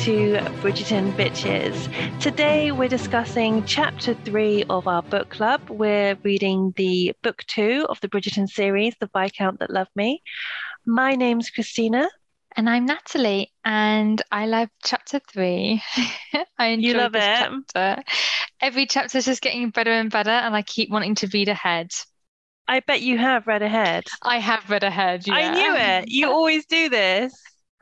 to Bridgerton Bitches. Today we're discussing chapter three of our book club. We're reading the book two of the Bridgerton series, The Viscount That Loved Me. My name's Christina. And I'm Natalie, and I love chapter three. I enjoy You love this it? chapter. Every chapter is just getting better and better, and I keep wanting to read ahead. I bet you have read ahead. I have read ahead. I knew it. You always do this.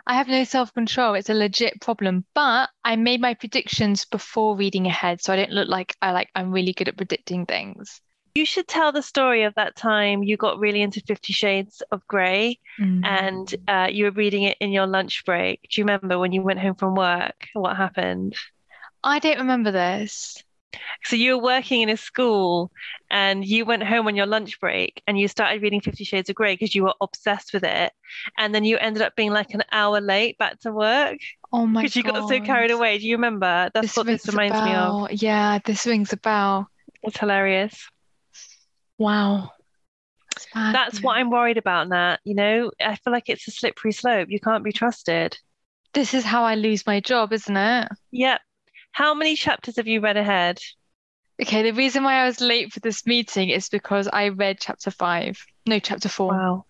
I have no self-control. It's a legit problem. But I made my predictions before reading ahead, so I don't look like I like I'm really good at predicting things. You should tell the story of that time you got really into Fifty Shades of Grey Mm. and uh, you were reading it in your lunch break. Do you remember when you went home from work? What happened? I don't remember this. So you were working in a school and you went home on your lunch break and you started reading Fifty Shades of Grey because you were obsessed with it. And then you ended up being like an hour late back to work Oh my God. because you got so carried away. Do you remember? That's This what this reminds me of. Yeah, this rings a bell. It's hilarious. Wow. Bad. That's what I'm worried about, Nat. You know, I feel like it's a slippery slope. You can't be trusted. This is how I lose my job, isn't it? Yep. How many chapters have you read ahead? Okay, the reason why I was late for this meeting is because I read chapter five. No, chapter four. Wow.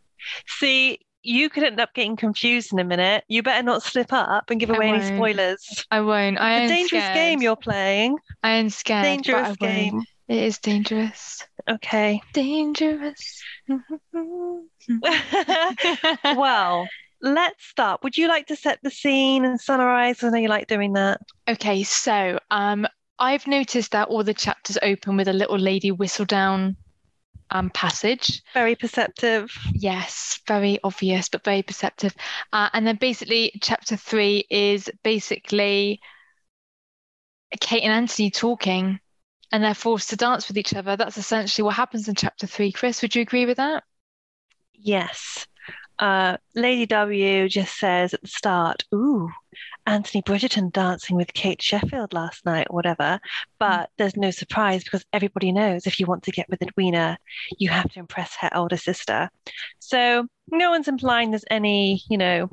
See, you could end up getting confused in a minute. You better not slip up and give I away any spoilers. I won't. I It's a am dangerous scared. game you're playing. I am scared, Dangerous won't. game. It is dangerous. Okay. Dangerous. Well, let's start. Would you like to set the scene and summarize? I know you like doing that. Okay, so um, I've noticed that all the chapters open with a little Lady Whistledown um passage. Very perceptive. Yes, very obvious, but very perceptive. Uh, and then basically, chapter three is basically Kate and Anthony talking, and they're forced to dance with each other. That's essentially what happens in chapter three. Chris, would you agree with that? Yes. Uh, Lady W just says at the start, Ooh, Anthony Bridgerton dancing with Kate Sheffield last night, or whatever. But there's no surprise because everybody knows if you want to get with Edwina, you have to impress her older sister. So no one's implying there's any, you know,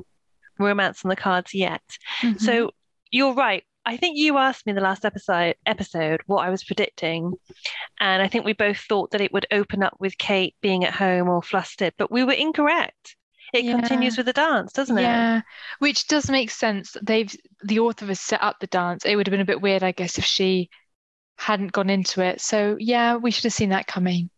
romance on the cards yet. Mhm. So you're right. I think you asked me in the last episode episode what I was predicting, and I think we both thought that it would open up with Kate being at home or flustered, but we were incorrect. It Yeah. continues with the dance, doesn't it? Yeah, which does make sense. They've the author has set up the dance. It would have been a bit weird, I guess, if she hadn't gone into it. So yeah, we should have seen that coming.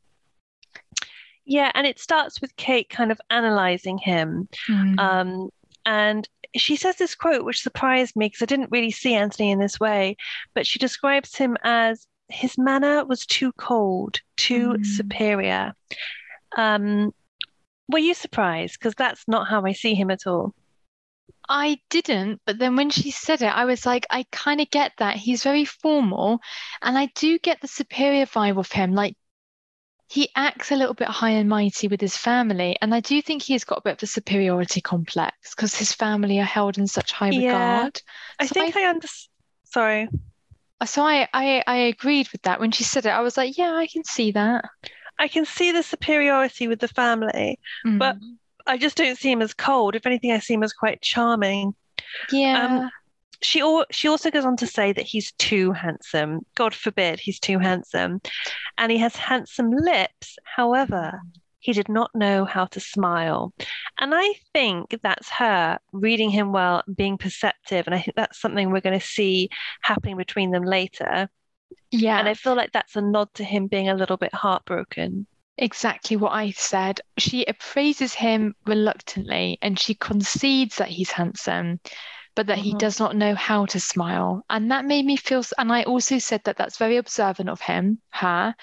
Yeah, and it starts with Kate kind of analyzing him. Mm. Um, and she says this quote which surprised me because I didn't really see Anthony in this way, but she describes him as his manner was too cold, too Mm. superior. Um, were you surprised? Because that's not how I see him at all. I didn't, but then when she said it, I was like, I kind of get that. He's very formal, and I do get the superior vibe of him. Like he acts a little bit high and mighty with his family, and I do think he's got a bit of a superiority complex because his family are held in such high Yeah. regard. I So think I under sorry. So I, I I agreed with that when she said it. I was like, yeah, I can see that. I can see the superiority with the family. But- Mm. I just don't see him as cold. If anything, I see him as quite charming. yeah, She al she also goes on to say that he's too handsome. God forbid he's too handsome. And he has handsome lips. However, he did not know how to smile. And I think that's her reading him well, being perceptive. And I think that's something we're going to see happening between them later. Yeah, And I feel like that's a nod to him being a little bit heartbroken. exactly what I said. She appraises him reluctantly, and she concedes that he's handsome, but that he Mhm. does not know how to smile. And that made me feel. And I also said that that's very observant of him, her,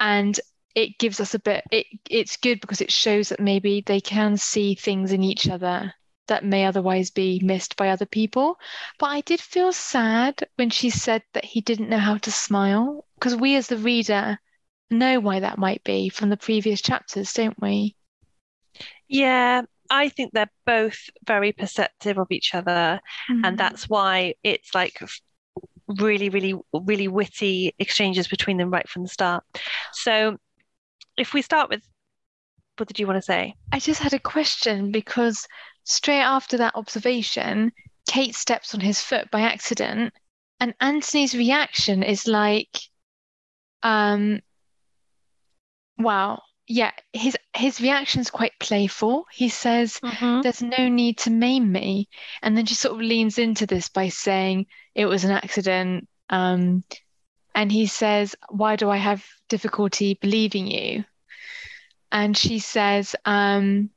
and it gives us a bit. It it's good because it shows that maybe they can see things in each other that may otherwise be missed by other people. But I did feel sad when she said that he didn't know how to smile, because we as the reader know why that might be from the previous chapters, don't we? Yeah, I think they're both very perceptive of each other. Mm. and that's why it's like really, really, really witty exchanges between them right from the start. So if we start with, what did you want to say? I just had a question because straight after that observation, Kate steps on his foot by accident, and Anthony's reaction is like, um, wow, yeah, his his reaction's quite playful. He says, Mhm. "There's no need to maim me," and then she sort of leans into this by saying it was an accident. Um, and he says, "Why do I have difficulty believing you?" And she says, um,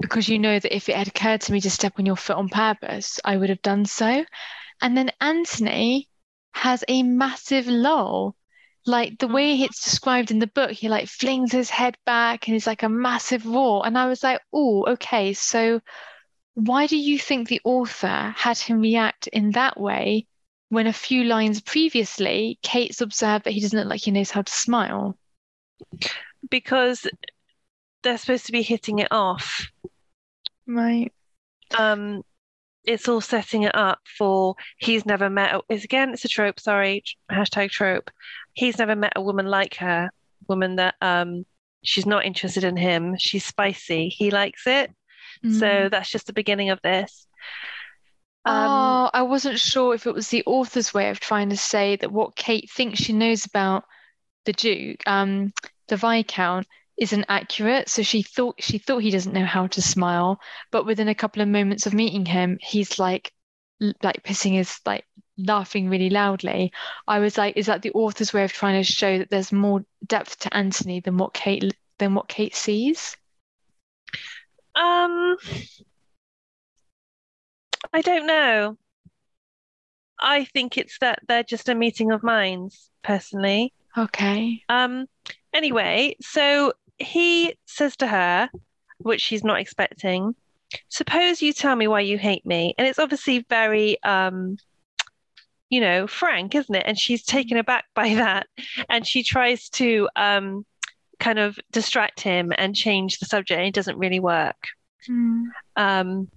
"Because you know that if it had occurred to me to step on your foot on purpose, I would have done so." And then Anthony has a massive lull. Like the way it's described in the book, he like flings his head back and he's like a massive roar. And I was like, oh, okay, so why do you think the author had him react in that way when a few lines previously, Kate's observed that he doesn't look like he knows how to smile? Because they're supposed to be hitting it off. Right. Um, it's all setting it up for he's never met. A, it's again, it's a trope. Sorry, hashtag trope. He's never met a woman like her. Woman that um, she's not interested in him. She's spicy. He likes it. So Mm. that's just the beginning of this. Um, Oh, I wasn't sure if it was the author's way of trying to say that what Kate thinks she knows about the Duke, um, the Viscount, isn't accurate. So she thought she thought he doesn't know how to smile, but within a couple of moments of meeting him, he's like like pissing his like laughing really loudly. I was like, is that the author's way of trying to show that there's more depth to Anthony than what Kate than what Kate sees? Um, I don't know. I think it's that they're just a meeting of minds, personally. Okay. Um, anyway, so he says to her, which she's not expecting, suppose you tell me why you hate me. And it's obviously very um, you know, frank, isn't it? And she's taken aback by that. And she tries to um kind of distract him and change the subject, and it doesn't really work. Mm. Um,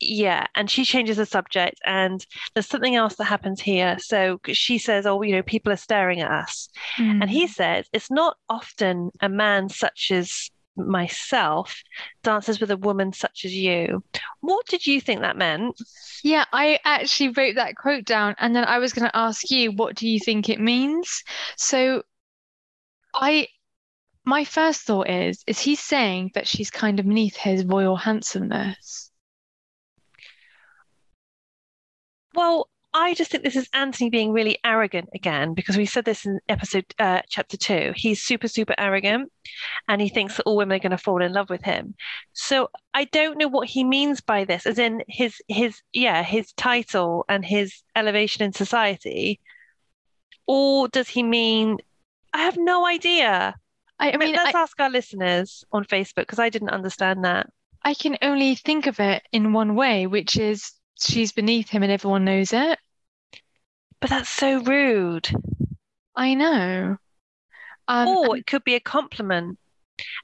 yeah, and she changes the subject, and there's something else that happens here. So she says, "Oh, you know, people are staring at us," and Mm. he says, "It's not often a man such as myself dances with a woman such as you." What did you think that meant? Yeah, I actually wrote that quote down, and then I was going to ask you, what do you think it means? So, I, my first thought is, is he saying that she's kind of beneath his royal handsomeness? Well, I just think this is Anthony being really arrogant again because we said this in episode uh, chapter two. He's super, super arrogant and he thinks that all women are going to fall in love with him. So I don't know what he means by this, as in his his yeah, his title and his elevation in society. Or does he mean I have no idea. I, I mean, let's I, ask our listeners on Facebook because I didn't understand that. I can only think of it in one way, which is she's beneath him and everyone knows it. But that's so rude. I know. Um, Or it could be a compliment.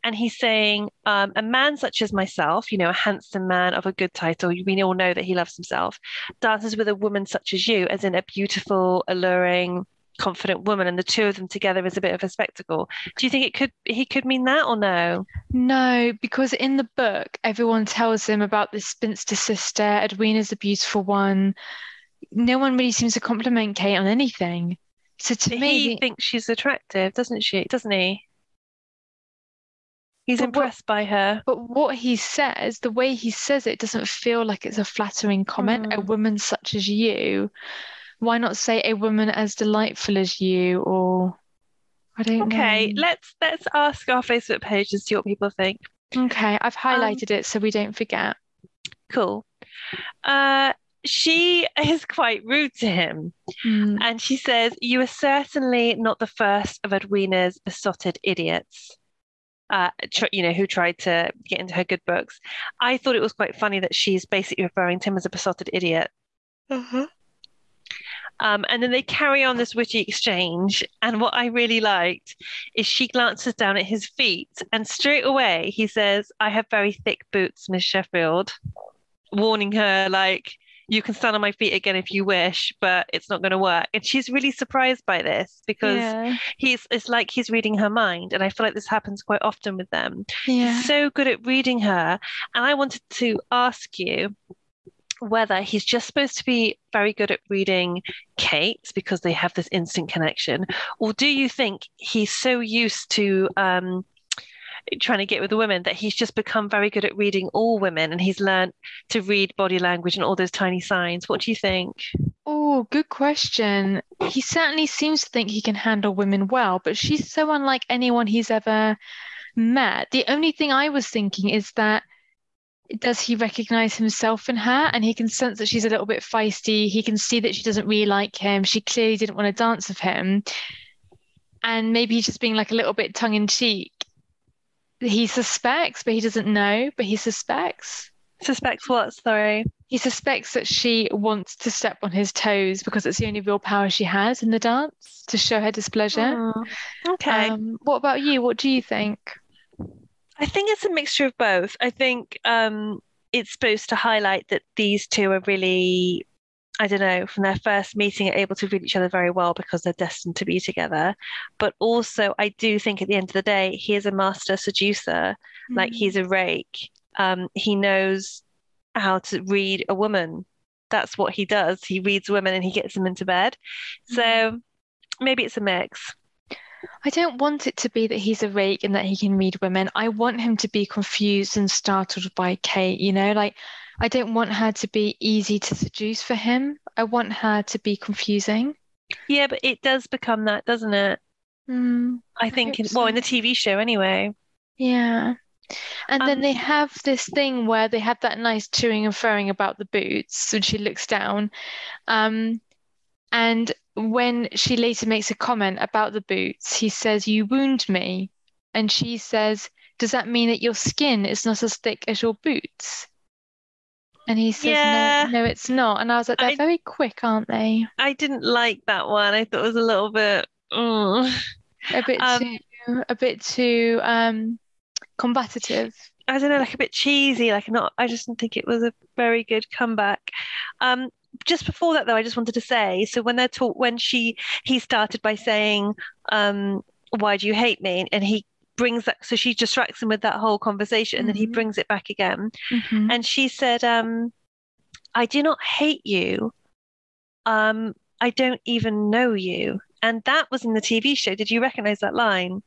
And he's saying, um, a man such as myself, you know, a handsome man of a good title, we all know that he loves himself, dances with a woman such as you, as in a beautiful, alluring, confident woman, and the two of them together is a bit of a spectacle. Do you think it could he could mean that or no? No, because in the book, everyone tells him about this spinster sister. Edwina's the beautiful one. No one really seems to compliment Kate on anything. So to me, He thinks she's attractive, doesn't she? Doesn't he? He's But what- impressed by her. but what he says, the way he says it, doesn't feel like it's a flattering comment. A Mm. woman such as you. Why not say a woman as delightful as you? Or I don't Okay, know. let's let's ask our Facebook page and see what people think. Okay, I've Um, highlighted it so we don't forget. Cool. Uh, she is quite rude to him. Mm. And she says, You are certainly not the first of Edwina's besotted idiots, uh, tr- you know, who tried to get into her good books. I thought it was quite funny that she's basically referring to him as a besotted idiot. Um, and then they carry on this witty exchange. And what I really liked is she glances down at his feet, and straight away he says, I have very thick boots, Miss Sheffield, warning her, like, you can stand on my feet again if you wish, but it's not going to work. And she's really surprised by this because Yeah. he's it's like he's reading her mind. And I feel like this happens quite often with them. Yeah. He's so good at reading her. And I wanted to ask you whether he's just supposed to be very good at reading Kate because they have this instant connection, or do you think he's so used to um, trying to get with the women that he's just become very good at reading all women and he's learned to read body language and all those tiny signs? What do you think? Oh, good question. He certainly seems to think he can handle women well, but she's so unlike anyone he's ever met. The only thing I was thinking is that does he recognize himself in her? And he can sense that she's a little bit feisty. He can see that she doesn't really like him. She clearly didn't want to dance with him. And maybe he's just being like a little bit tongue in cheek. He suspects, but he doesn't know, but he suspects. Suspects what? Sorry. He suspects that she wants to step on his toes because it's the only real power she has in the dance to show her displeasure. Oh, okay. Um, what about you? What do you think? I think it's a mixture of both. I think um, it's supposed to highlight that these two are really, I don't know, from their first meeting, are able to read each other very well because they're destined to be together. But also, I do think at the end of the day, he is a master seducer. Like he's a rake. Um, he knows how to read a woman. That's what he does. He reads women and he gets them into bed. So maybe it's a mix. I don't want it to be that he's a rake and that he can read women. I want him to be confused and startled by Kate, you know, like I don't want her to be easy to seduce for him. I want her to be confusing. Yeah, but it does become that, doesn't it? Mm, I think, hope in, well, in the TV show anyway. yeah. And then Um, they have this thing where they have that nice chewing and throwing about the boots when she looks down. Um, and when she later makes a comment about the boots, he says, You wound me. And she says, Does that mean that your skin is not as thick as your boots? And he says, Yeah. No, no, it's not. And I was like, They're I- very quick, aren't they? I didn't like that one. I thought it was a little bit. mm. A bit Um, too, a bit too um combative. I don't know, like a bit cheesy. Like not. I just didn't think it was a very good comeback. Um, just before that, though, I just wanted to say. So when they're taught, when she he started by saying, um, "Why do you hate me?" and he brings that. So she distracts him with that whole conversation, and then he Mhm. brings it back again. Mhm. And she said, um, I do not hate you. Um, I don't even know you. And that was in the TV show. Did you recognize that line?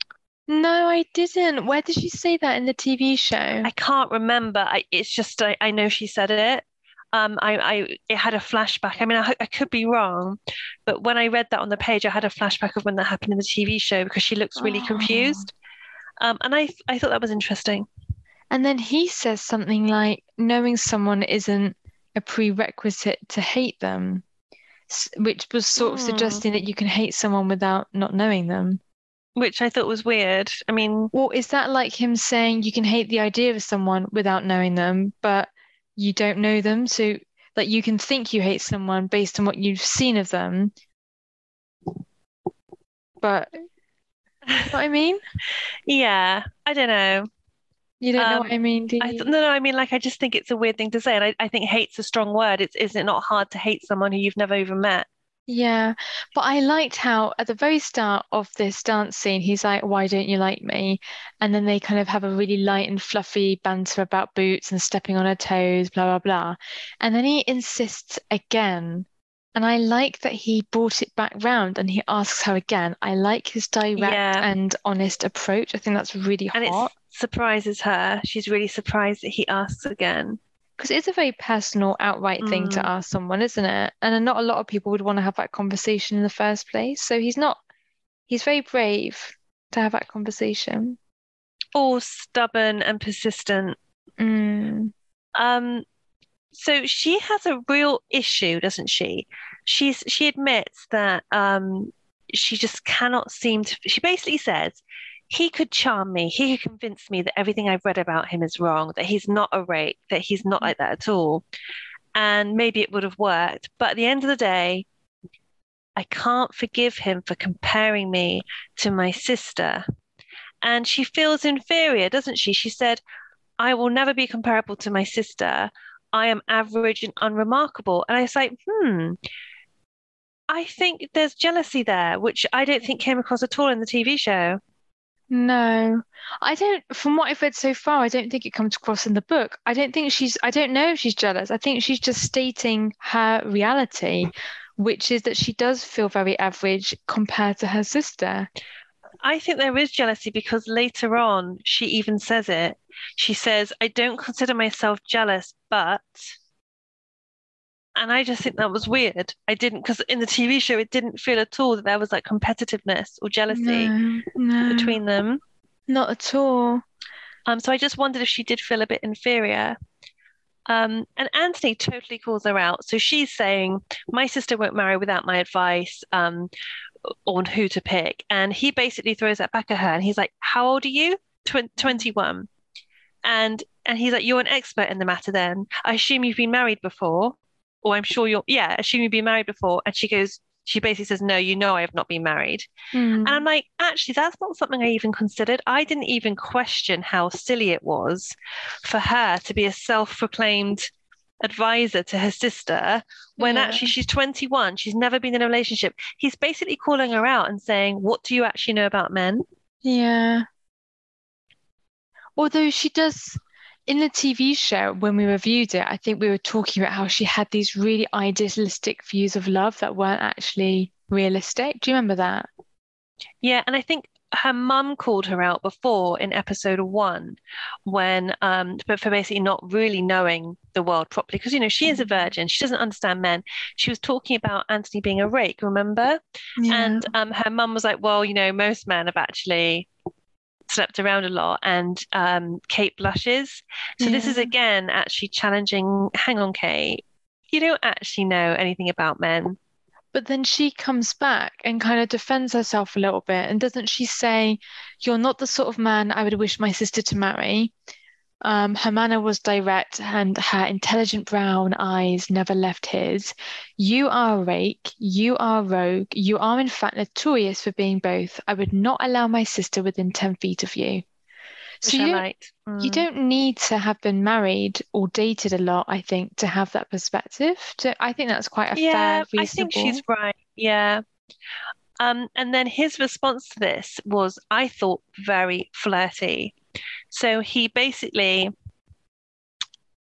No, I didn't. Where did she say that in the TV show? I can't remember. I, it's just I, I know she said it. Um, I, I it had a flashback. I mean, I, I could be wrong, but when I read that on the page, I had a flashback of when that happened in the TV show because she looks really Oh. confused. Um, and I I thought that was interesting. And then he says something like, knowing someone isn't a prerequisite to hate them, which was sort of Hmm. suggesting that you can hate someone without not knowing them. which I thought was weird. I mean, Well, is that like him saying you can hate the idea of someone without knowing them, but you don't know them? So, like, you can think you hate someone based on what you've seen of them, but you know what I mean? yeah, I don't know. You don't know Um, what I mean, do I you? th- no, no, I mean, like, I just think it's a weird thing to say, and I, I think hate's a strong word. It's is it not hard to hate someone who you've never even met? Yeah, but I liked how at the very start of this dance scene, he's like, Why don't you like me? And then they kind of have a really light and fluffy banter about boots and stepping on her toes, blah, blah, blah. And then he insists again. And I like that he brought it back round and he asks her again. I like his direct Yeah. and honest approach. I think that's really And it surprises her. She's really surprised that he asks again. Because it's a very personal, outright thing to Mm. ask someone, isn't it? And not a lot of people would want to have that conversation in the first place. So he's not, he's very brave to have that conversation. All stubborn and persistent. Mm. Um, so she has a real issue, doesn't she? She's she admits that um she just cannot seem to. She basically says he could charm me. He could convince me that everything I've read about him is wrong, that he's not a rake, that he's not like that at all. And maybe it would have worked. But at the end of the day, I can't forgive him for comparing me to my sister. And she feels inferior, doesn't she? She said, I will never be comparable to my sister. I am average and unremarkable. And I was like, hmm, I think there's jealousy there, which I don't think came across at all in the TV show. No, I don't, from what I've read so far, I don't think it comes across in the book. I don't think she's, I don't know if she's jealous. I think she's just stating her reality, which is that she does feel very average compared to her sister. I think there is jealousy because later on she even says it. She says, I don't consider myself jealous, but. And I just think that was weird. I didn't, because in the TV show, it didn't feel at all that there was like competitiveness or jealousy No, no, between them. not at all. Um, so I just wondered if she did feel a bit inferior. Um, and Anthony totally calls her out. So she's saying, My sister won't marry without my advice um, on who to pick. And he basically throws that back at her and he's like, How old are you? Tw- 21. And and he's like, You're an expert in the matter then. I assume you've been married before. Or I'm sure you're, yeah, assume you've been married before. And she goes, She basically says, No, you know I have not been married. Hmm. And I'm like, actually, that's not something I even considered. I didn't even question how silly it was for her to be a self-proclaimed advisor to her sister when Yeah. actually she's 21. She's never been in a relationship. He's basically calling her out and saying, What do you actually know about men? Yeah. Although she does, in the TV show, when we reviewed it, I think we were talking about how she had these really idealistic views of love that weren't actually realistic. Do you remember that? Yeah, and I think her mum called her out before in episode one when um but for basically not really knowing the world properly because you know she is a virgin. She doesn't understand men. She was talking about Anthony being a rake remember? And um her mum was like well you know most men have actually slept around a lot and um Kate blushes so this is again actually challenging hang on Kate you don't actually know anything about men But then she comes back and kind of defends herself a little bit. And doesn't she say, You're not the sort of man I would wish my sister to marry? Um, her manner was direct and her intelligent brown eyes never left his. You are a rake, you are a rogue, you are in fact notorious for being both. I would not allow my sister within 10 feet of you. So which you don't, liked you Mm. don't need to have been married or dated a lot, I think, to have that perspective. To, I think that's quite a Yeah, fair, I think she's right. Yeah. Um, and then his response to this was, I thought, very flirty. So he basically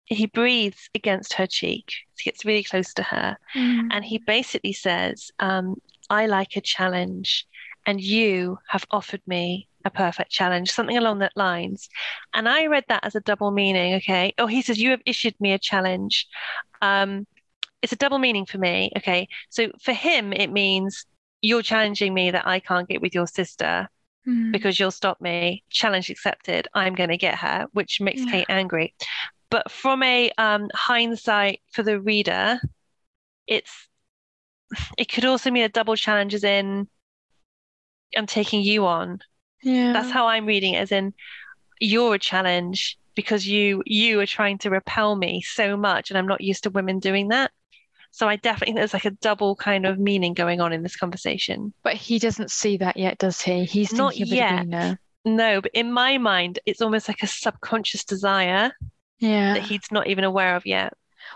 he breathes against her cheek. He gets really close to her, Mm. and he basically says, um, I like a challenge, and you have offered me a perfect challenge, something along that lines. And I read that as a double meaning, okay? Oh, he says, You have issued me a challenge. Um, it's a double meaning for me. Okay. So for him, it means you're challenging me that I can't get with your sister Mm. because you'll stop me. Challenge accepted. I'm going to get her, which makes Yeah. Kate angry. But from a um, hindsight for the reader, it's it could also mean a double challenge as in I'm taking you on. Yeah. That's how I'm reading it, as in you're a challenge because you you are trying to repel me so much, and I'm not used to women doing that. So I definitely think there's like a double kind of meaning going on in this conversation. But he doesn't see that yet, does he? He's Not yet. No, but in my mind, it's almost like a subconscious desire Yeah. that he's not even aware of yet.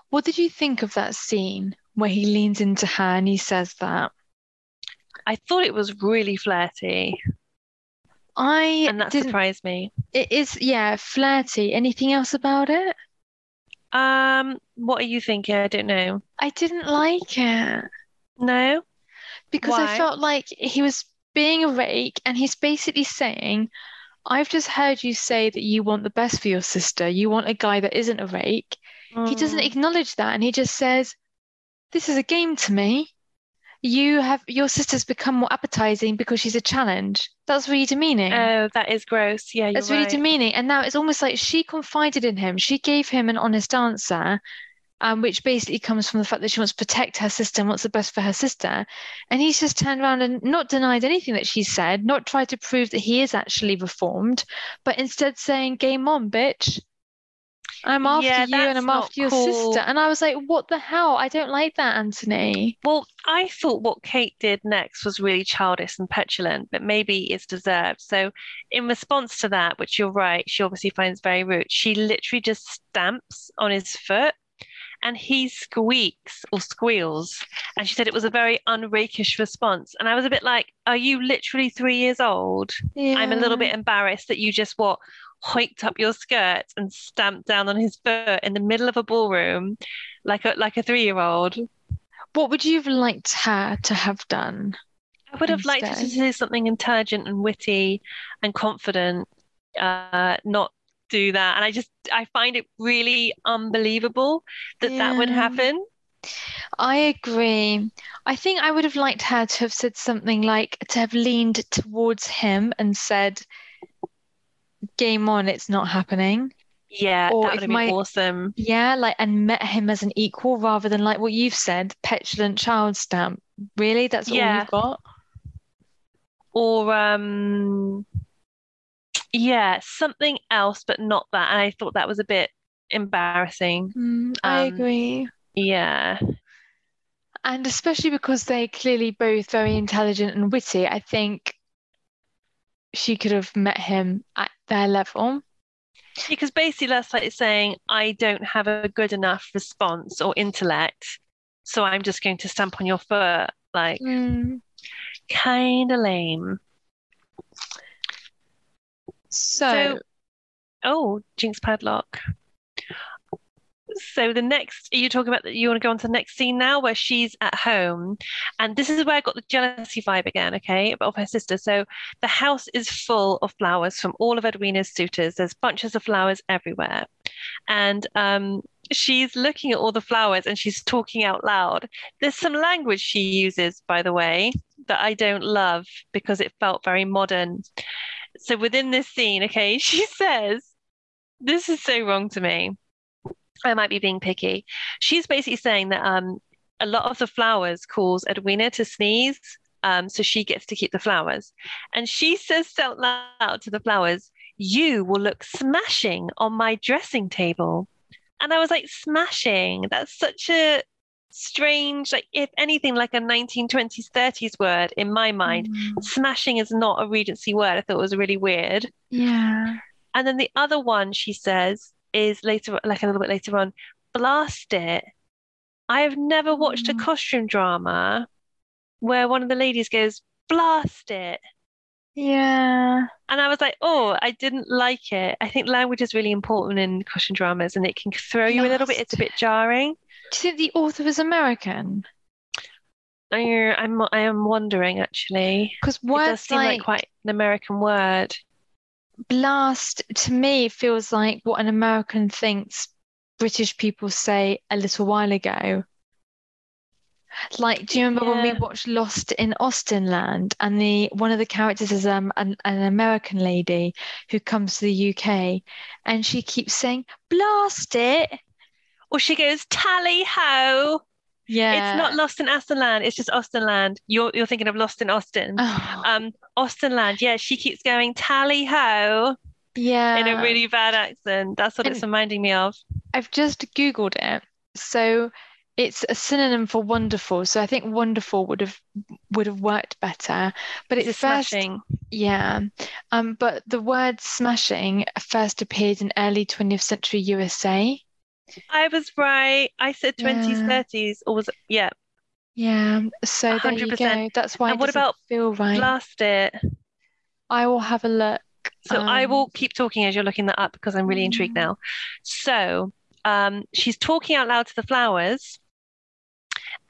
What did you think of that scene where he leans into her and he says that? I thought it was really flirty, I and that surprised me. It is, yeah, flirty. Anything else about it? Um, what are you thinking? I don't know. I didn't like it No? because I felt like he was being a rake and he's basically saying, I've just heard you say that you want the best for your sister. You want a guy that isn't a rake. He doesn't Mm. acknowledge that and he just says, This is a game to me. You have your sister's become more appetizing because she's a challenge. That's really demeaning. Oh, that is gross. Yeah, you're That's really right. demeaning. And now it's almost like she confided in him. She gave him an honest answer, um, which basically comes from the fact that she wants to protect her sister and wants the best for her sister. And he's just turned around and not denied anything that she said, not tried to prove that he is actually reformed, but instead saying, Game on, bitch. I'm after Yeah, you and I'm after your cool. sister. And I was like, what the hell? I don't like that, Anthony. Well, I thought what Kate did next was really childish and petulant, but maybe it's deserved. So, in response to that, which you're right, she obviously finds very rude, she literally just stamps on his foot. and he squeaks or squeals. And she said it was a very unrakish response. And I was a bit like, Are you literally three years old? Yeah. I'm a little bit embarrassed that you just what hiked up your skirt and stamped down on his foot in the middle of a ballroom like a like a three year old. What would you have liked her to have done? I would have liked her to say something intelligent and witty and confident, uh, not do that. And I just I find it really unbelievable that that would happen. I agree. I think I would have liked her to have said something like to have leaned towards him and said, Game on, it's not happening. Yeah, Or that would have been my- awesome. Yeah, like and met him as an equal rather than like what you've said, petulant child stamp. Really? That's all you've got? Or um yeah, something else, but not that. And I thought that was a bit embarrassing. Mm, I Um, agree. Yeah. And especially because they're clearly both very intelligent and witty, I think she could have met him at their level. Because basically that's like saying I don't have a good enough response or intellect, so I'm just going to stamp on your foot. Like Mm. kind of lame. So, Oh, Jinx padlock. So the next, you talking about that? You want to go on to the next scene now, where she's at home, and this is where I got the jealousy vibe again. Okay, of her sister. So the house is full of flowers from all of Edwina's suitors. There's bunches of flowers everywhere, and um, she's looking at all the flowers and she's talking out loud. There's some language she uses, by the way, that I don't love because it felt very modern. So within this scene, okay, she says, this is so wrong to me. I might be being picky. She's basically saying that um, a lot of the flowers cause Edwina to sneeze, um, so she gets to keep the flowers. And she says out loud to the flowers, You will look smashing on my dressing table. And I was like, Smashing? That's such a strange, like, if anything, like a 1920s, 30s word in my mind. mm, Smashing is not a Regency word. I thought it was really weird. yeah. And then the other one she says is later, like a little bit later on, blast it. I have never watched a Mm. costume drama where one of the ladies goes, blast it. Yeah. And I was like, oh, I didn't like it. I think language is really important in costume dramas and it can throw you a little bit. It's a bit jarring. Do you think the author was American? I, I'm, I am wondering actually. Because It does words seem like like quite an American word. Blast to me feels like what an American thinks British people say a little while ago. Like, do you remember when we watched Lost in Austenland and the one of the characters is um an, an American lady who comes to the UK and she keeps saying blast it. Or she goes, tally ho. Yeah. It's not Lost in Austenland. It's just Austenland. You're you're thinking of Lost in Austen. Oh, Um, Austenland. Yeah, she keeps going tally ho yeah. in a really bad accent. That's what it's reminding me of. I've just Googled it. So it's a synonym for wonderful. So I think wonderful would have would have worked better. But It's it first smashing. yeah. Um, but the word smashing first appeared in early 20th century USA. I was right. I said 20s, Yeah. 30s, or was it? Yeah, Yeah. So there you 100%. go. That's why And what about feel right. blast it. I will have a look. So I Um, will keep talking as you're looking that up because I'm really intrigued now. So um, she's talking out loud to the flowers,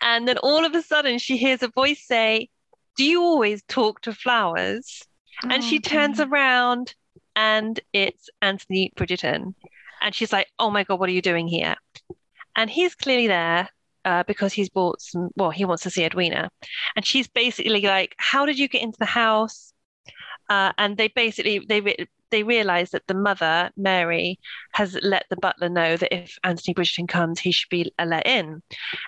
and then all of a sudden she hears a voice say, Do you always talk to flowers? And she Oh, turns around and it's Anthony Bridgerton. And she's like, Oh my God, what are you doing here? And he's clearly there uh, because he's bought some, well, he wants to see Edwina. And she's basically like, How did you get into the house? Uh, and they basically they re they realize that the mother, Mary, has let the butler know that if Anthony Bridgerton comes, he should be uh, let in.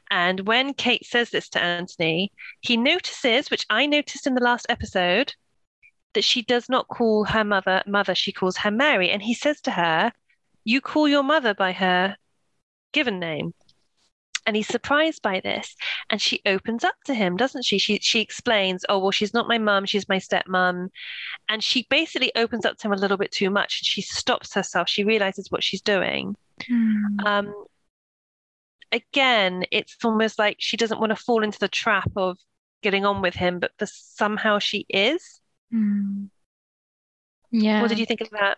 And when Kate says this to Anthony, he notices, which I noticed in the last episode, that she does not call her mother mother, she calls her Mary. And he says to her, You call your mother by her given name. And he's surprised by this. And she opens up to him, doesn't she? She she explains, Oh, well, she's not my mum, she's my stepmom. And she basically opens up to him a little bit too much. She stops herself. She realizes what she's doing. Hmm. Um, again, it's almost like she doesn't want to fall into the trap of getting on with him, but for somehow she is. Hmm. Yeah. What did you think of that?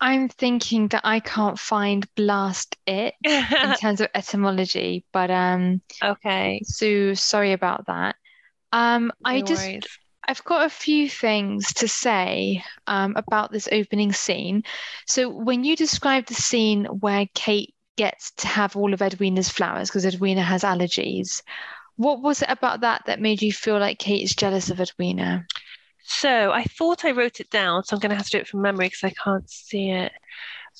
I'm thinking that I can't find blast it in terms of etymology, but um okay. so sorry about that. Um I just worries. I've got a few things to say um, about this opening scene. So, when you describe the scene where Kate gets to have all of Edwina's flowers because Edwina has allergies, what was it about that that made you feel like Kate is jealous of Edwina? So I thought I wrote it down, so I'm going to have to do it from memory because I can't see it.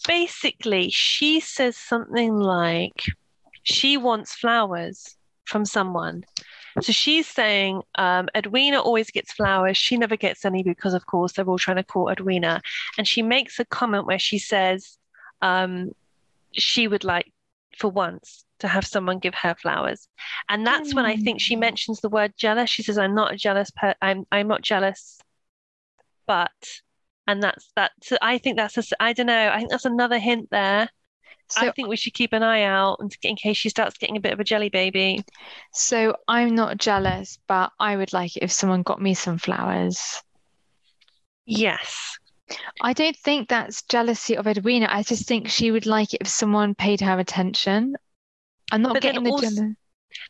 Basically, she says something like she wants flowers from someone. So she's saying um, Edwina always gets flowers. She never gets any because, of course, they're all trying to court Edwina. And she makes a comment where she says um, she would like, for once, to have someone give her flowers. And that's when I think she Hmm. mentions the word jealous. She says, "I'm not a jealous per. I'm I'm not jealous, but." And that's that. So I think that's a, i don't know. I think that's another hint there. I think we should keep an eye out in in case she starts getting a bit of a jelly baby. so I'm not jealous, but I would like it if someone got me some flowers. Yes. I don't think that's jealousy of Edwina. I just think she would like it if someone paid her attention. I'm not But getting the also- jealous.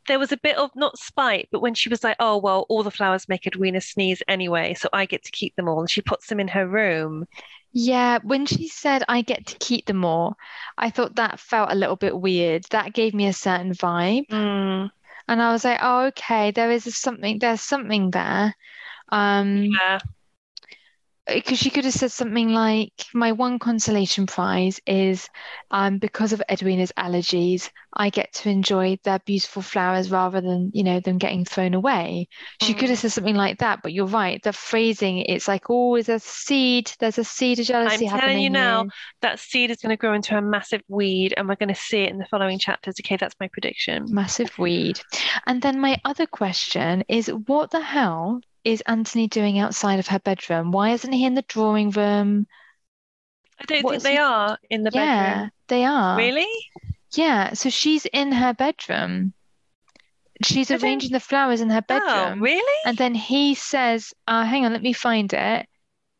There was a bit of not spite, but when she was like, "Oh well, all the flowers make Edwina sneeze anyway, so I get to keep them all," and she puts them in her room. Yeah, when she said I get to keep them all, I thought that felt a little bit weird. That gave me a certain vibe. Mm, And I was like, oh, okay, there is something, there's something there. Um, yeah. Because she could have said something like, my one consolation prize is um, because of Edwina's allergies, I get to enjoy their beautiful flowers rather than, you know, them getting thrown away. She could have Mm. said something like that, but you're right. The phrasing, it's like, oh, there's a seed, there's a seed of jealousy happening. I'm telling you now, here. That seed is going to grow into a massive weed, and we're going to see it in the following chapters. Okay, that's my prediction. Massive weed. And then my other question is, what the hell is Anthony doing outside of her bedroom? Why isn't he in the drawing room? I don't What think they he- are in the bedroom. Yeah, bedroom. they are. Really? Yeah, so she's in her bedroom. She's I don't- arranging the flowers in her bedroom. Oh, really? And then he says, uh, hang on, let me find it.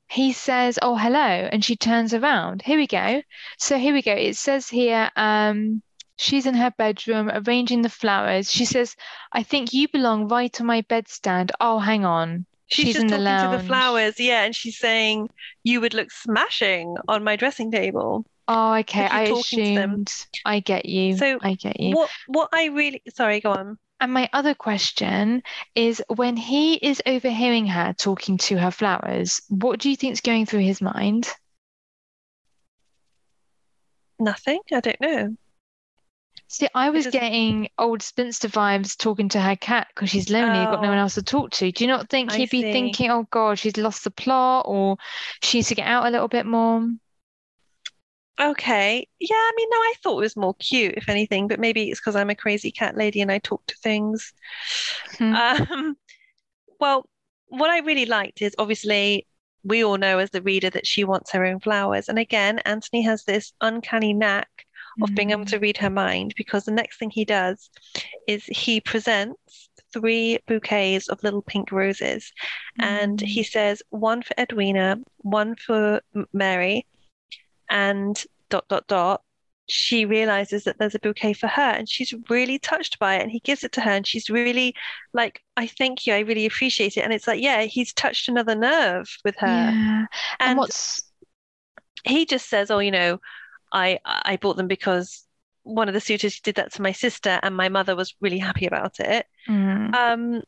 He says, oh, hello. And she turns around. Here we go. So here we go. It says here, um, she's in her bedroom arranging the flowers. She says, I think you belong right on my bedstand. Oh, hang on. She's, She's just in the talking to the flowers, yeah, and she's saying you would look smashing on my dressing table. Oh, okay. I talking to them. assumed. I get you. So I get you. What what I really sorry, go on. And my other question is when he is overhearing her talking to her flowers, what do you think is going through his mind? Nothing? I don't know. See, I was getting old spinster vibes talking to her cat because she's lonely, got no one else to talk to. Do you not think he'd be see. thinking, oh God, she's lost the plot or she needs to get out a little bit more? Okay. Yeah, I mean, no, I thought it was more cute, if anything, but maybe it's because I'm a crazy cat lady and I talk to things. Hmm. Um, well, what I really liked is obviously we all know as the reader that she wants her own flowers. And again, Anthony has this uncanny knack of being able to read her mind because the next thing he does is he presents three bouquets of little pink roses. And Mm. he says one for Edwina, one for Mary, and dot, dot, dot. She realizes that there's a bouquet for her and she's really touched by it. And he gives it to her and she's really like, I thank you. I really appreciate it. And it's like, yeah, he's touched another nerve with her. Yeah. And And what's he just says, "Oh, you know, I I bought them because one of the suitors did that to my sister, and my mother was really happy about it." Mm. Um,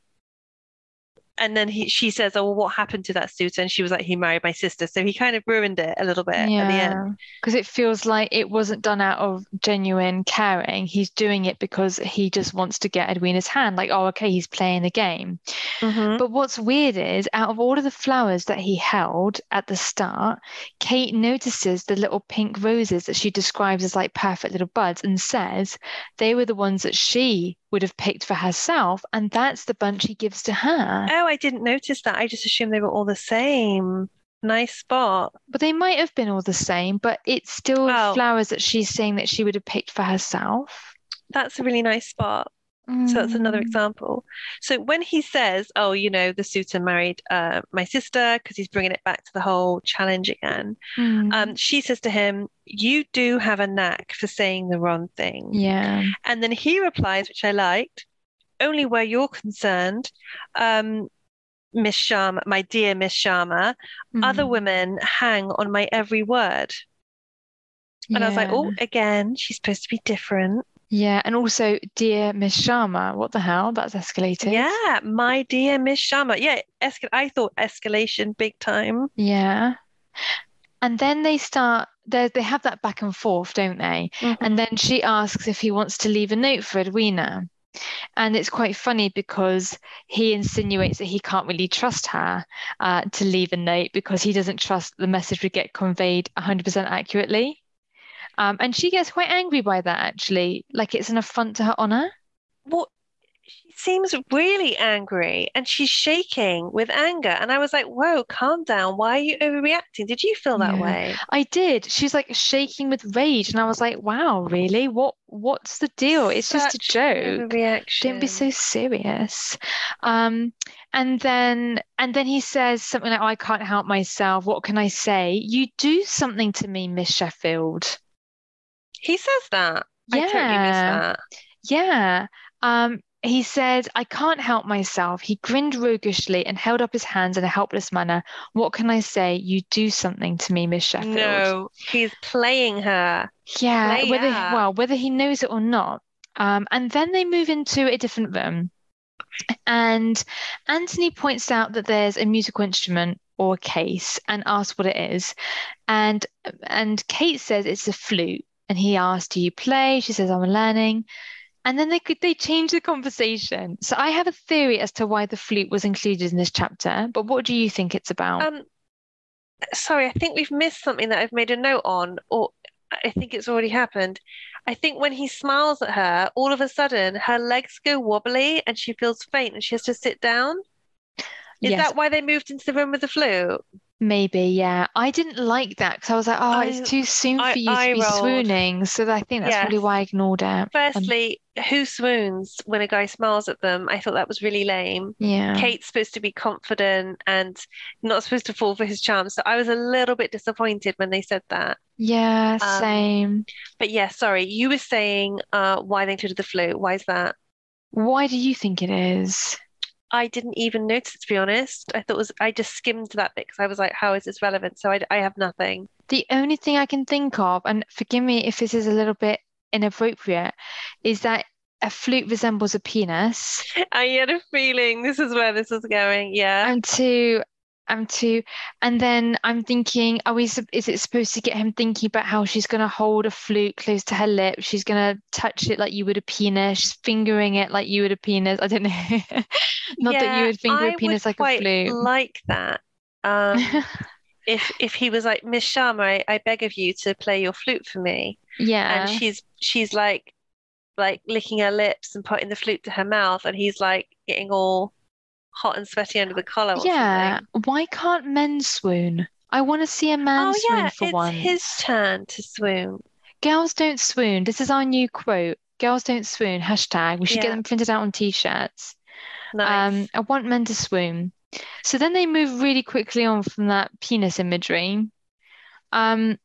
and then he she says, "Oh, well, what happened to that suitor?" And she was like, "He married my sister." So he kind of ruined it a little bit at the end. Because it feels like it wasn't done out of genuine caring. He's doing it because he just wants to get Edwina's hand. Like, oh, okay, he's playing the game. Mhm. But what's weird is, out of all of the flowers that he held at the start, Kate notices the little pink roses that she describes as like perfect little buds and says they were the ones that she would have picked for herself, and that's the bunch he gives to her. Oh, I didn't notice that. I just assumed they were all the same. Nice spot. But they might have been all the same, but it's still Oh. flowers that she's saying that she would have picked for herself. that's a really nice spot. So that's another Mm, example. So when he says, "Oh, you know, the suitor married uh, my sister," because he's bringing it back to the whole challenge again, mm, um, she says to him, "You do have a knack for saying the wrong thing." yeah. And then he replies, which I liked, "Only where you're concerned, um, Miss Sharma, my dear Miss Sharma, other Mm, women hang on my every word." And I was like, "Oh, again, she's supposed to be different." Yeah. And also, dear Miss Sharma, what the hell? That's escalated. Yeah, my dear Miss Sharma. Yeah, escal I thought escalation big time. Yeah. And then they start, they they have that back and forth, don't they? Mhm. And then she asks if he wants to leave a note for Edwina. And it's quite funny because he insinuates that he can't really trust her uh, to leave a note because he doesn't trust the message would get conveyed 100% accurately. Um, and she gets quite angry by that, actually, like it's an affront to her honor. Well, she seems really angry and she's shaking with anger. And I was like, whoa, calm down. Why are you overreacting? Did you feel that Yeah. way? I did. She's like shaking with rage, and I was like, "Wow, really? What? What's the deal? It's just a Such joke. Don't be so serious." Um, and then and then he says something like, "I can't help myself. What can I say? You do something to me, Miss Sheffield." He says that. I totally Yeah, that. yeah. Um, he said, "I can't help myself." He grinned roguishly and held up his hands in a helpless manner. What can I say? You do something to me, Miss Sheffield. No, he's playing her. Yeah, Play whether her. well, whether he knows it or not. Um, and then they move into a different room, and Anthony points out that there's a musical instrument or a case and asks what it is. And and Kate says it's a flute, and he asks, "Do you play?" She says, "I'm learning." And then they could they change the conversation. So I have a theory as to why the flute was included in this chapter, but what do you think it's about? Um, sorry, I think we've missed something that I've made a note on, or I think it's already happened. I think when he smiles at her, all of a sudden her legs go wobbly and she feels faint and she has to sit down. Is Yes, that why they moved into the room with the flute? Maybe, yeah. I didn't like that because I was like, oh, it's too soon I for you to I be rolled. swooning. So I think that's probably why I ignored it. Um, Firstly, who swoons when a guy smiles at them? I thought that was really lame. yeah. Kate's supposed to be confident and not supposed to fall for his charm. So I was a little bit disappointed when they said that. Yeah, Um, same. but yeah, sorry, you were saying uh, why they included the flute. Why is that? Why do you think it is? I didn't even notice, to be honest. I thought was I just skimmed that bit because I was like, how is this relevant? So I, I have nothing. The only thing I can think of, and forgive me if this is a little bit inappropriate, is that a flute resembles a penis. I had a feeling this is where this was going. Yeah. And two, and too. and then I'm thinking, are we, is it supposed to get him thinking about how she's going to hold a flute close to her lip? She's going to touch it like you would a penis, she's fingering it like you would a penis. I don't know. Not that you would finger I a penis like a flute. like that. Um, if if he was like, Miss Sharma, I, I beg of you to play your flute for me. Yeah. And she's she's like like licking her lips and putting the flute to her mouth, and he's like getting all hot and sweaty under the collar Yeah. something. Why can't men swoon? I want to see a man Oh swoon yeah, for it's once. his turn to swoon. Girls don't swoon. This is our new quote. Girls don't swoon. Hashtag. We should get them printed out on t-shirts. Nice. Um, I want men to swoon. So then they move really quickly on from that penis imagery. Um,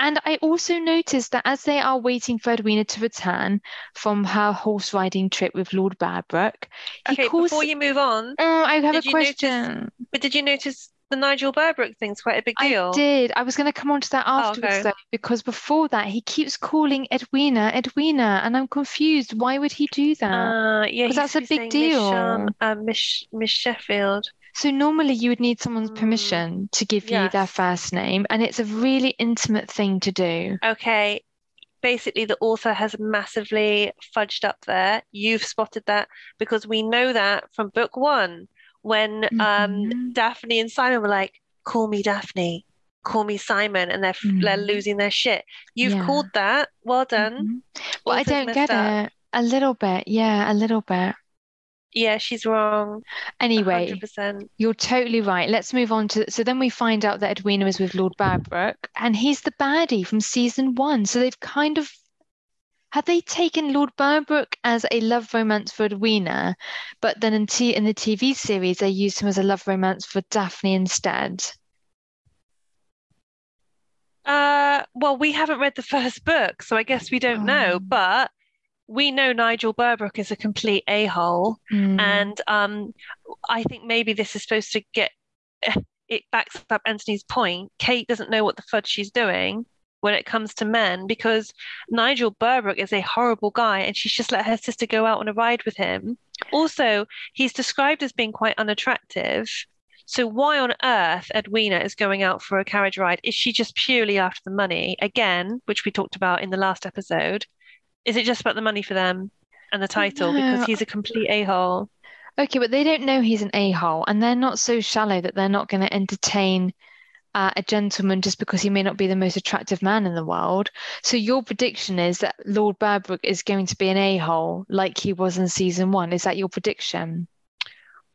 and I also noticed that as they are waiting for Edwina to return from her horse riding trip with Lord Berbrook, he Okay, calls. before you move on, Oh, I have a you notice question. but did you notice the Nigel Berbrook thing's quite a big deal? I did. I was going to come on to that Oh, afterwards, okay. though, because before that, he keeps calling Edwina, Edwina, and I'm confused. Why would he do that? Uh, yeah, Because that's a big saying Miss deal. uh, Miss Miss Sheffield. So normally you would need someone's Mm, permission to give you their first name, and it's a really intimate thing to do. Okay. Basically, the author has massively fudged up there. You've spotted that because we know that from book one when um Mhm. Daphne and Simon were like, "Call me Daphne, call me Simon," and they're f- they're losing their shit. You've Yeah. called that. Well done. Mhm. But I don't get up. it. A little bit, yeah, a little bit. Yeah, she's wrong. Anyway, hundred percent. You're totally right. Let's move on to. So then we find out that Edwina is with Lord Berbrook, and he's the baddie from season one. So they've kind of had they taken Lord Berbrook as a love romance for Edwina, but then in, t- in the TV series they used him as a love romance for Daphne instead? Uh, well, we haven't read the first book, so I guess we don't know. Oh. But we know Nigel Berbrook is a complete a-hole, Mm. and um, I think maybe this is supposed to get it backs up Anthony's point. Kate doesn't know what the fudge she's doing when it comes to men because Nigel Berbrook is a horrible guy, and she's just let her sister go out on a ride with him. Also, he's described as being quite unattractive. So why on earth Edwina is going out for a carriage ride? Is she just purely after the money again, which we talked about in the last episode? Is it just about the money for them and the title? No. Because he's a complete a-hole. Okay, but they don't know he's an a-hole, and they're not so shallow that they're not going to entertain uh, a gentleman just because he may not be the most attractive man in the world. So your prediction is that Lord Berbrook is going to be an a-hole like he was in season one. Is that your prediction?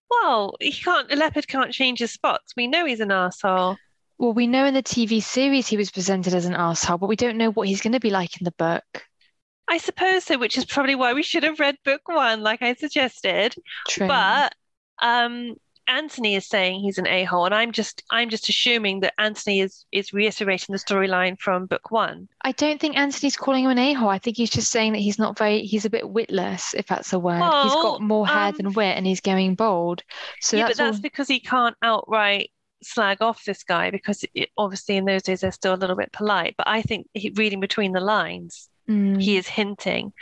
Well, he can't. A leopard can't change his spots. We know he's an asshole. Well, we know in the TV series he was presented as an asshole, but we don't know what he's going to be like in the book. I suppose so, which is probably why we should have read book one, like I suggested. True. But um, Anthony is saying he's an a-hole, and I'm just I'm just assuming that Anthony is is reiterating the storyline from book one. I don't think Anthony's calling him an a-hole. I think he's just saying that he's not very, he's a bit witless, if that's a word. He's got more hair um, than wit and he's going bold. So yeah, that's but that's all. because he can't outright slag off this guy because it, obviously in those days they're still a little bit polite. But I think he, reading between the lines, Mm, he is hinting.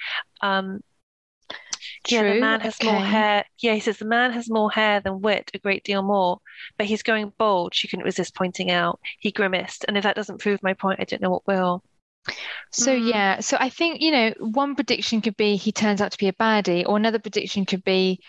Um, yeah, the man has more hair. Yeah, he says the man has more hair than wit, a great deal more. But he's going bold. She couldn't resist pointing out. He grimaced, and if that doesn't prove my point, I don't know what will. So Mm. yeah, so I think, you know, one prediction could be he turns out to be a baddie, or another prediction could be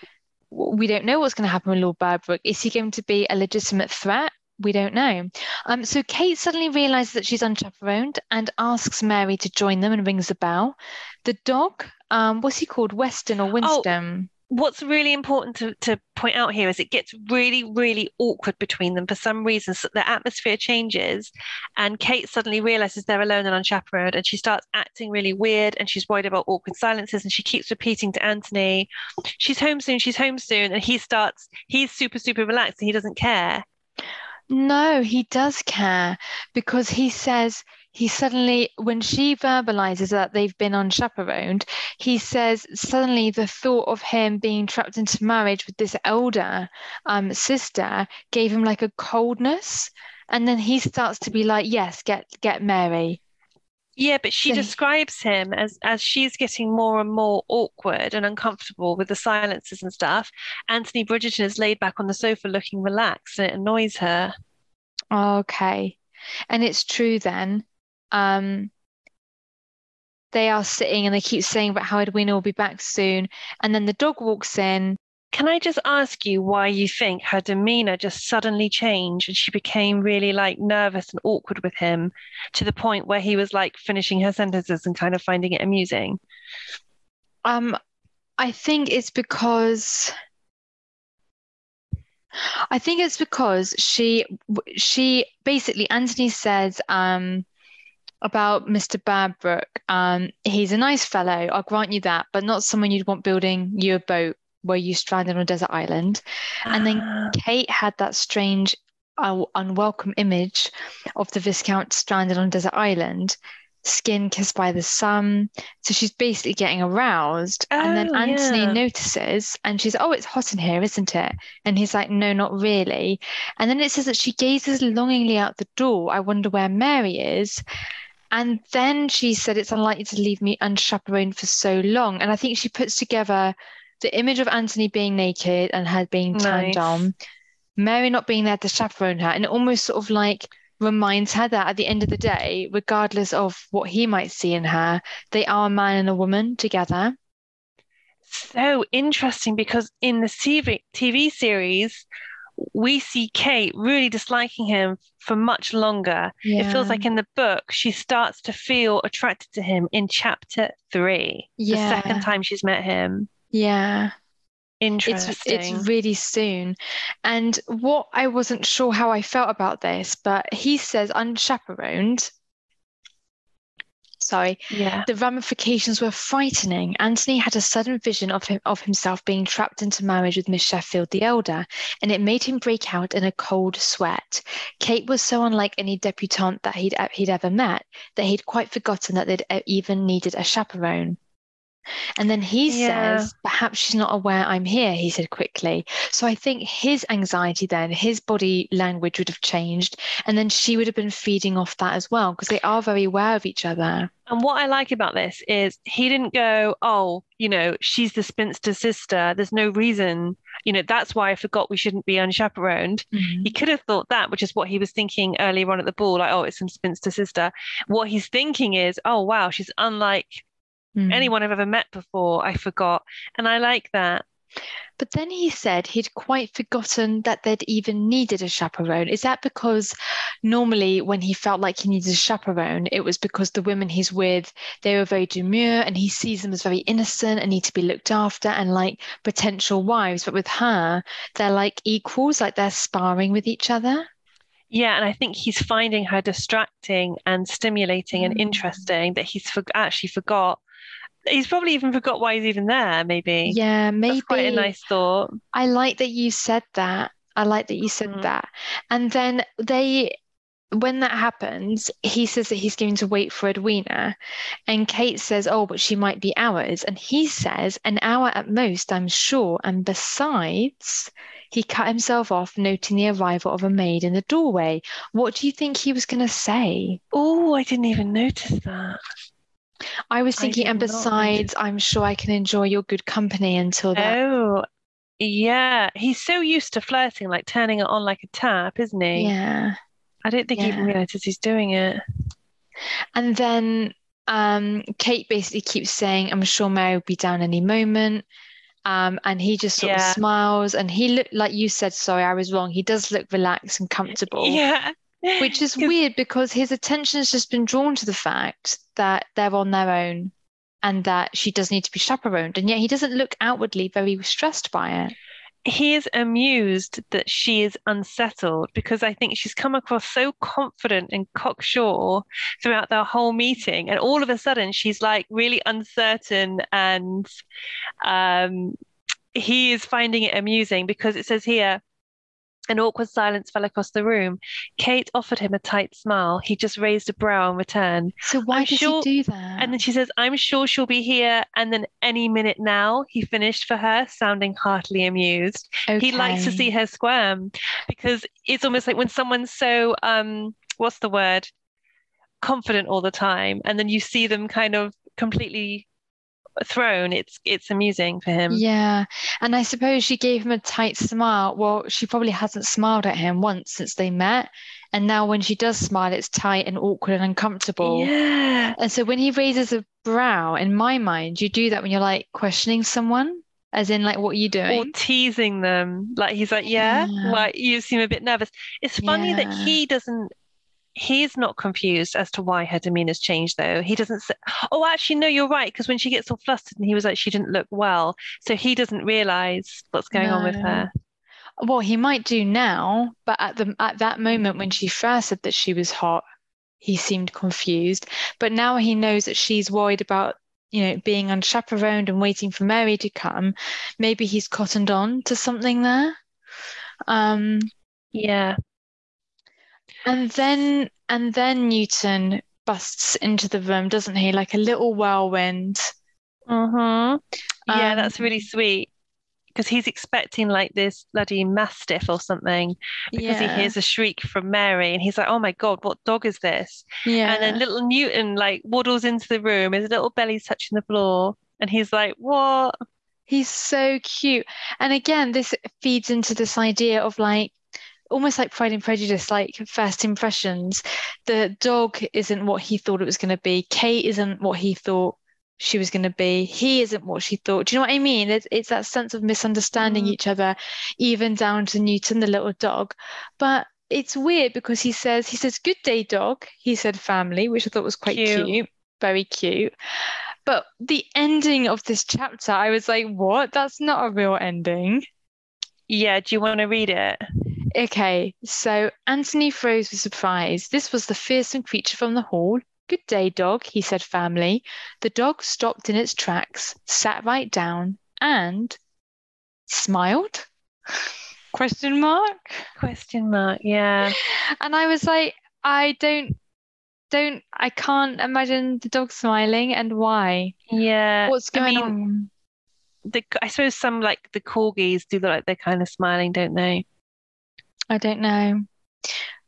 we don't know what's going to happen with Lord Berbrook. Is he going to be a legitimate threat? We don't know. Um, so Kate suddenly realizes that she's unchaperoned and asks Mary to join them and rings the bell. The dog, um, what's he called? Weston or Winston? What's really important to, to point out here is it gets really, really awkward between them for some reason. So the atmosphere changes, and Kate suddenly realizes they're alone and unchaperoned, and she starts acting really weird, and she's worried about awkward silences, and she keeps repeating to Anthony, "She's home soon, she's home soon," and he starts, he's super, super relaxed, and he doesn't care. No, he does care because he says he suddenly, when she verbalizes that they've been unchaperoned, he says suddenly the thought of him being trapped into marriage with this elder um, sister gave him like a coldness. And then he starts to be like, yes, get get Mary. Yeah, but she describes him as as she's getting more and more awkward and uncomfortable with the silences and stuff. Anthony Bridgerton is laid back on the sofa looking relaxed, and it annoys her. Okay. And it's true then. Um, they are sitting and they keep saying about how Edwina will be back soon. And then the dog walks in. Can I just ask you why you think her demeanor just suddenly changed and she became really like nervous and awkward with him to the point where he was like finishing her sentences and kind of finding it amusing? Um, I think it's because I think it's because she she basically Anthony says um about Mr. Berbrook, um, he's a nice fellow, I'll grant you that, but not someone you'd want building you a boat where you stranded on a desert island. And then Ah, Kate had that strange, uh, unwelcome image of the Viscount stranded on a desert island, skin kissed by the sun. So she's basically getting aroused. And then Oh, Anthony yeah. notices and she's, Oh, it's hot in here, isn't it? And he's like, No, not really. And then it says that she gazes longingly out the door. I wonder where Mary is. And then she said, It's unlikely to leave me unchaperoned for so long. And I think she puts together the image of Anthony being naked and her being turned Nice. on, Mary not being there to chaperone her, and it almost sort of like reminds her that at the end of the day, regardless of what he might see in her, they are a man and a woman together. so interesting because in the TV, TV series, we see Kate really disliking him for much longer. It feels like in the book, she starts to feel attracted to him in chapter three, the second time she's met him. Yeah. It's Interesting. it's really soon. And what I wasn't sure how I felt about this, but he says unchaperoned. sorry. Yeah. The ramifications were frightening. Anthony had a sudden vision of him of himself being trapped into marriage with Miss Sheffield the elder, and it made him break out in a cold sweat. Kate was so unlike any debutante that he'd he'd ever met that he'd quite forgotten that they'd uh, even needed a chaperone. And then he Yeah. says, Perhaps she's not aware I'm here, he said quickly. So I think his anxiety then, his body language would have changed. And then she would have been feeding off that as well, because they are very aware of each other. And what I like about this is he didn't go, oh, you know, she's the spinster sister. There's no reason, you know, that's why I forgot we shouldn't be unchaperoned. Mm-hmm. He could have thought that, which is what he was thinking earlier on at the ball, like, oh, it's some spinster sister. What he's thinking is, oh, wow, she's unlike Mm. anyone I've ever met before. I forgot. And I like that. But then he said he'd quite forgotten that they'd even needed a chaperone. Is that because normally when he felt like he needed a chaperone, it was because the women he's with, they were very demure and he sees them as very innocent and need to be looked after and like potential wives. But with her, they're like equals, like they're sparring with each other. Yeah, and I think he's finding her distracting and stimulating and Mm. interesting that he's for- actually forgot. He's probably even forgot why he's even there, maybe. Yeah, maybe. That's quite a nice thought. I like that you said that. I like that you said Mhm. that. And then they, when that happens, he says that he's going to wait for Edwina. And Kate says, Oh, but she might be hours. And he says, An hour at most, I'm sure. And besides, he cut himself off, noting the arrival of a maid in the doorway. What do you think he was going to say? Oh, I didn't even notice that. I was thinking, did and besides, I'm sure I can enjoy your good company until that. Oh, yeah. He's so used to flirting, like turning it on like a tap, isn't he? Yeah. I don't think he even realizes he's doing it. And then um, Kate basically keeps saying, I'm sure Mary will be down any moment. Um, and he just sort of smiles and he looked like you said, sorry, I was wrong. He does look relaxed and comfortable, Yeah. Which is weird because his attention has just been drawn to the fact that they're on their own and that she does need to be chaperoned. And yet he doesn't look outwardly very stressed by it. he is amused that she is unsettled because I think she's come across so confident and cocksure throughout the whole meeting, and all of a sudden she's like really uncertain, and um, he is finding it amusing because it says here. An awkward silence fell across the room. Kate offered him a tight smile. He just raised a brow in return. So why I'm does sure- he do that? And then she says, I'm sure she'll be here. And then any minute now, he finished for her, sounding heartily amused. He likes to see her squirm because it's almost like when someone's so um what's the word confident all the time and then you see them kind of completely thrown it's it's amusing for him Yeah, and I suppose she gave him a tight smile. Well, she probably hasn't smiled at him once since they met. And now when she does smile, it's tight and awkward and uncomfortable. yeah And so when he raises a brow, in my mind, you do that when you're like questioning someone, as in like, what are you doing? or teasing them like he's like yeah Yeah. why you seem a bit nervous it's funny that he doesn't he's not confused as to why her demeanor's changed though he doesn't say oh actually no you're right because when she gets all flustered and he was like she didn't look well so he doesn't realize what's going on with her Well, he might do now, but at the at that moment when she first said that she was hot, he seemed confused. But now he knows that she's worried about, you know, being unchaperoned and waiting for Mary to come. Maybe he's cottoned on to something there. Um, yeah and then and then Newton busts into the room, doesn't he? Like a little whirlwind. Mm-hmm. Yeah, Um, that's really sweet. Because he's expecting like this bloody mastiff or something because he hears a shriek from Mary and he's like, oh my God, what dog is this? yeah. And then little Newton like waddles into the room, his little belly's touching the floor, and he's like, what? He's so cute. And again, this feeds into this idea of like almost like Pride and Prejudice, like first impressions. The dog isn't what he thought it was going to be. Kate isn't what he thought she was going to be. He isn't what she thought. Do you know what I mean? It's, it's that sense of misunderstanding Mm. each other, even down to Newton, the little dog. But it's weird because he says, he says, good day, dog. He said family, which I thought was quite Cute. cute, very cute. But the ending of this chapter, I was like, what? That's not a real ending. Yeah, do you want to read it? Okay, so Anthony froze with surprise. This was the fearsome creature from the hall, Good day, dog, he said firmly. The dog stopped in its tracks, sat right down, and smiled? Question mark? Question mark. Yeah. And I was like, I don't don't I can't imagine the dog smiling and why. Yeah. What's I going mean, um, on? The, I suppose some like the corgis do look like they're kind of smiling, don't they? I don't know.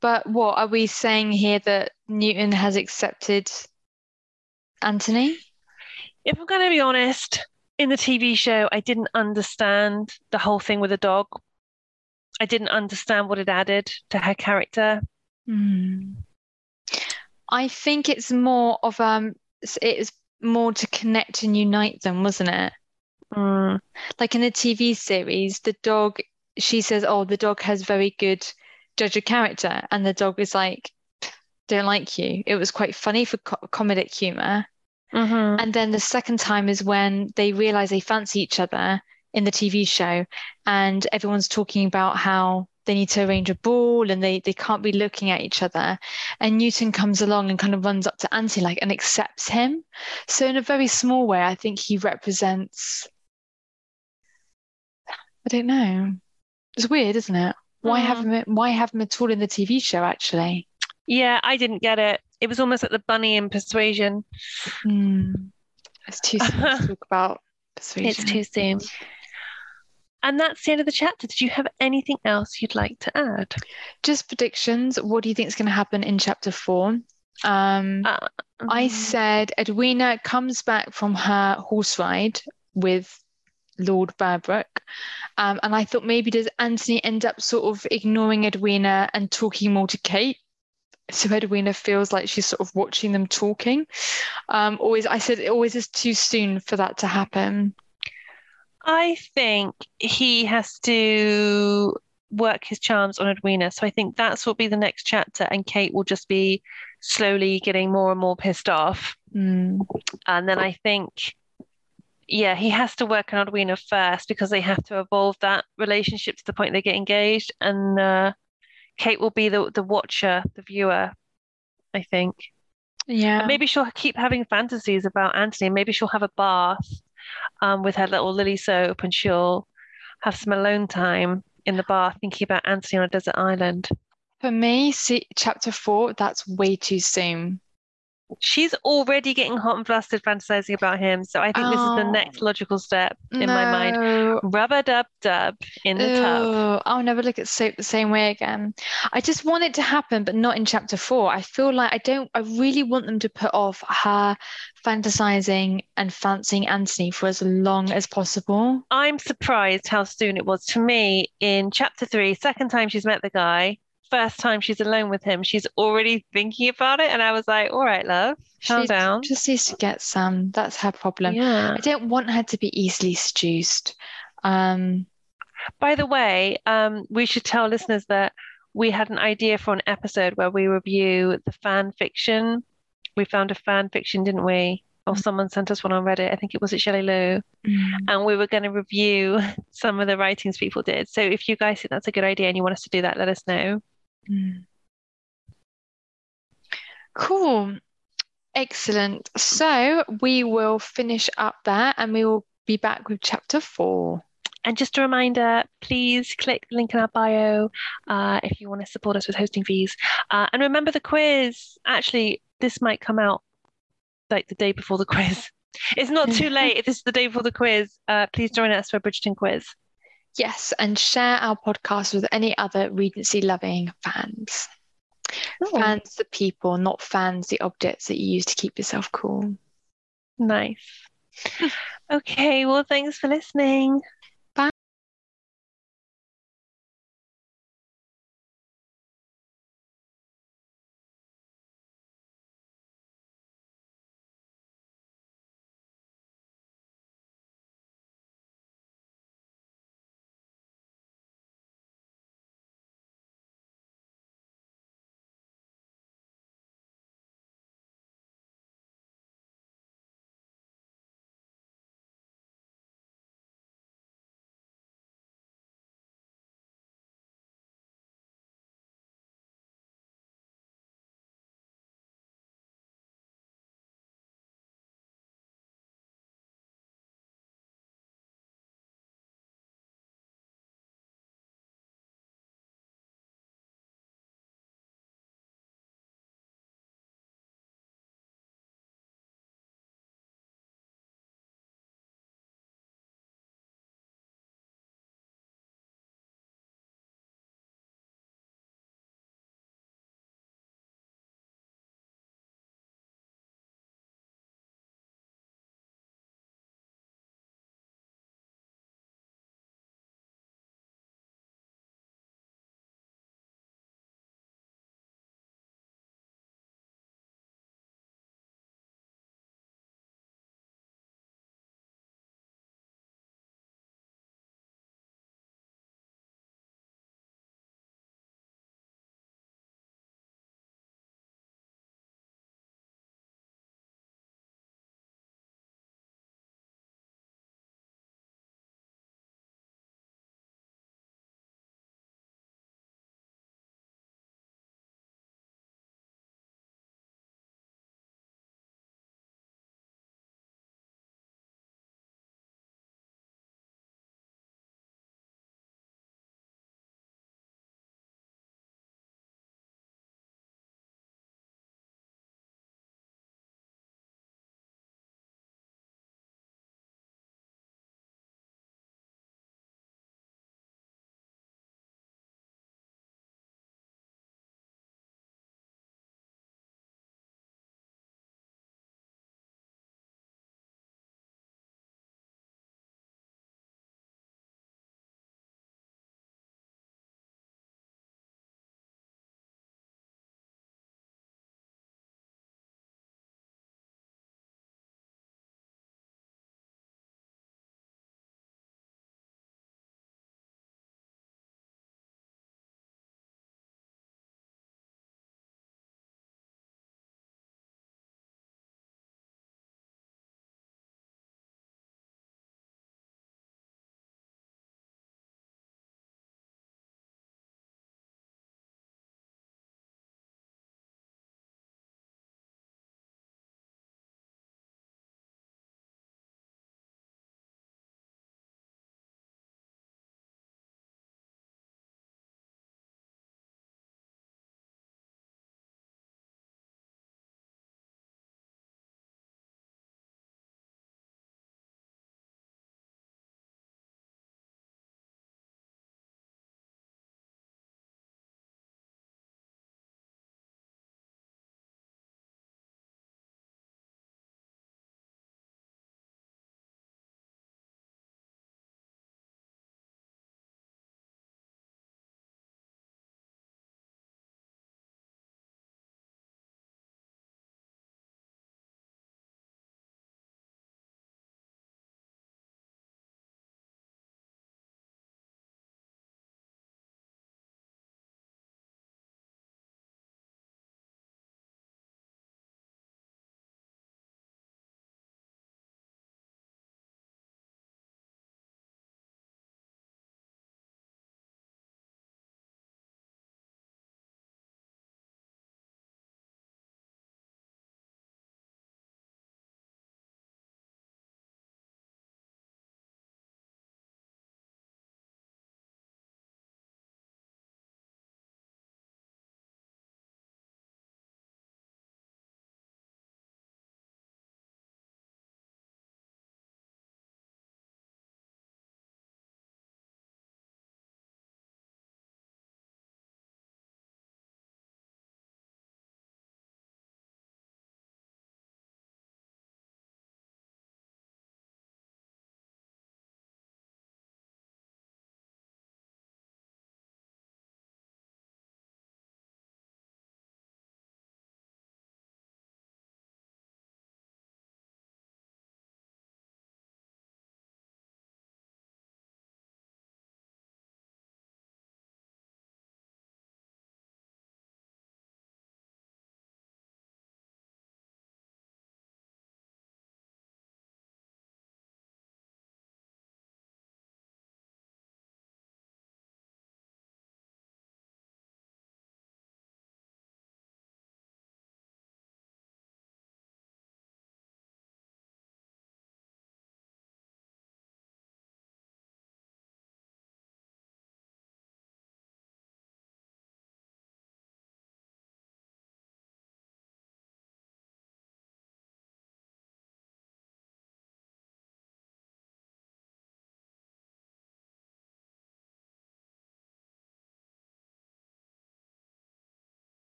But what are we saying here that Newton has accepted Anthony? If I'm going to be honest, in the TV show, I didn't understand the whole thing with the dog. I didn't understand what it added to her character. Hmm. I think it's more of um it's more to connect and unite them, wasn't it? Mm. Like in the TV series, the dog, she says, Oh, the dog has very good judge of character. And the dog is like, Don't like you. It was quite funny for co- comedic humor. Mhm. And then the second time is when they realize they fancy each other in the TV show, and everyone's talking about how they need to arrange a ball and they, they can't be looking at each other. And Newton comes along and kind of runs up to Anthony like and accepts him. So in a very small way, I think he represents I don't know. It's weird, isn't it? Why have Mm. him why have him at all in the TV show actually? Yeah, I didn't get it. It was almost like the bunny in Persuasion. Hmm. It's too soon to talk about persuasion. It's too soon. And that's the end of the chapter. Did you have anything else you'd like to add? Just predictions. What do you think is going to happen in chapter four? Um, Uh, I mm, said Edwina comes back from her horse ride with Lord Berbrook. Um, and I thought maybe does Anthony end up sort of ignoring Edwina and talking more to Kate? So Edwina feels like she's sort of watching them talking. Um, always, I said it always is too soon for that to happen. I think he has to work his charms on Edwina. So I think that's what will be the next chapter, and Kate will just be slowly getting more and more pissed off. Mm, And then I think, yeah, he has to work on Edwina first because they have to evolve that relationship to the point they get engaged. And uh, Kate will be the the watcher, the viewer, I think. yeah. And maybe she'll keep having fantasies about Anthony. Maybe she'll have a bath um, with her little lily soap and she'll have some alone time in the bath thinking about Anthony on a desert island. For me, see, chapter four, that's way too soon. She's already getting hot and flustered fantasizing about him. So I think this is the Oh. next logical step in my mind. No. Rubber dub dub in the tub. Ew, I'll never look at soap the same way again. I just want it to happen, but not in chapter four. I feel like I don't, I really want them to put off her fantasizing and fancying Anthony for as long as possible. I'm surprised how soon it was. To me, in chapter three, second time she's met the guy, first time she's alone with him, she's already thinking about it. And I was like, all right, love, calm She down. just needs to get some. That's her problem. Yeah. I don't want her to be easily seduced. Um, By the way, um, we should tell listeners that we had an idea for an episode where we review the fan fiction. We found a fan fiction, didn't we? Or Mm. someone sent us one on Reddit. I think it was at Shelley Lou. mm, And we were going to review some of the writings people did. So if you guys think that's a good idea and you want us to do that, let us know. Mm. Cool. Excellent. So we will finish up there and we will be back with chapter four. And just a reminder, please click the link in our bio uh, if you want to support us with hosting fees. Uh, and remember the quiz. Actually, this might come out like the day before the quiz. It's not too late if this is the day before the quiz. Uh, please join us for a Bridgerton quiz. Yes, and share our podcast with any other Regency loving fans. Fans the people, not fans the objects that you use to keep yourself cool. Nice. Okay, well, thanks for listening.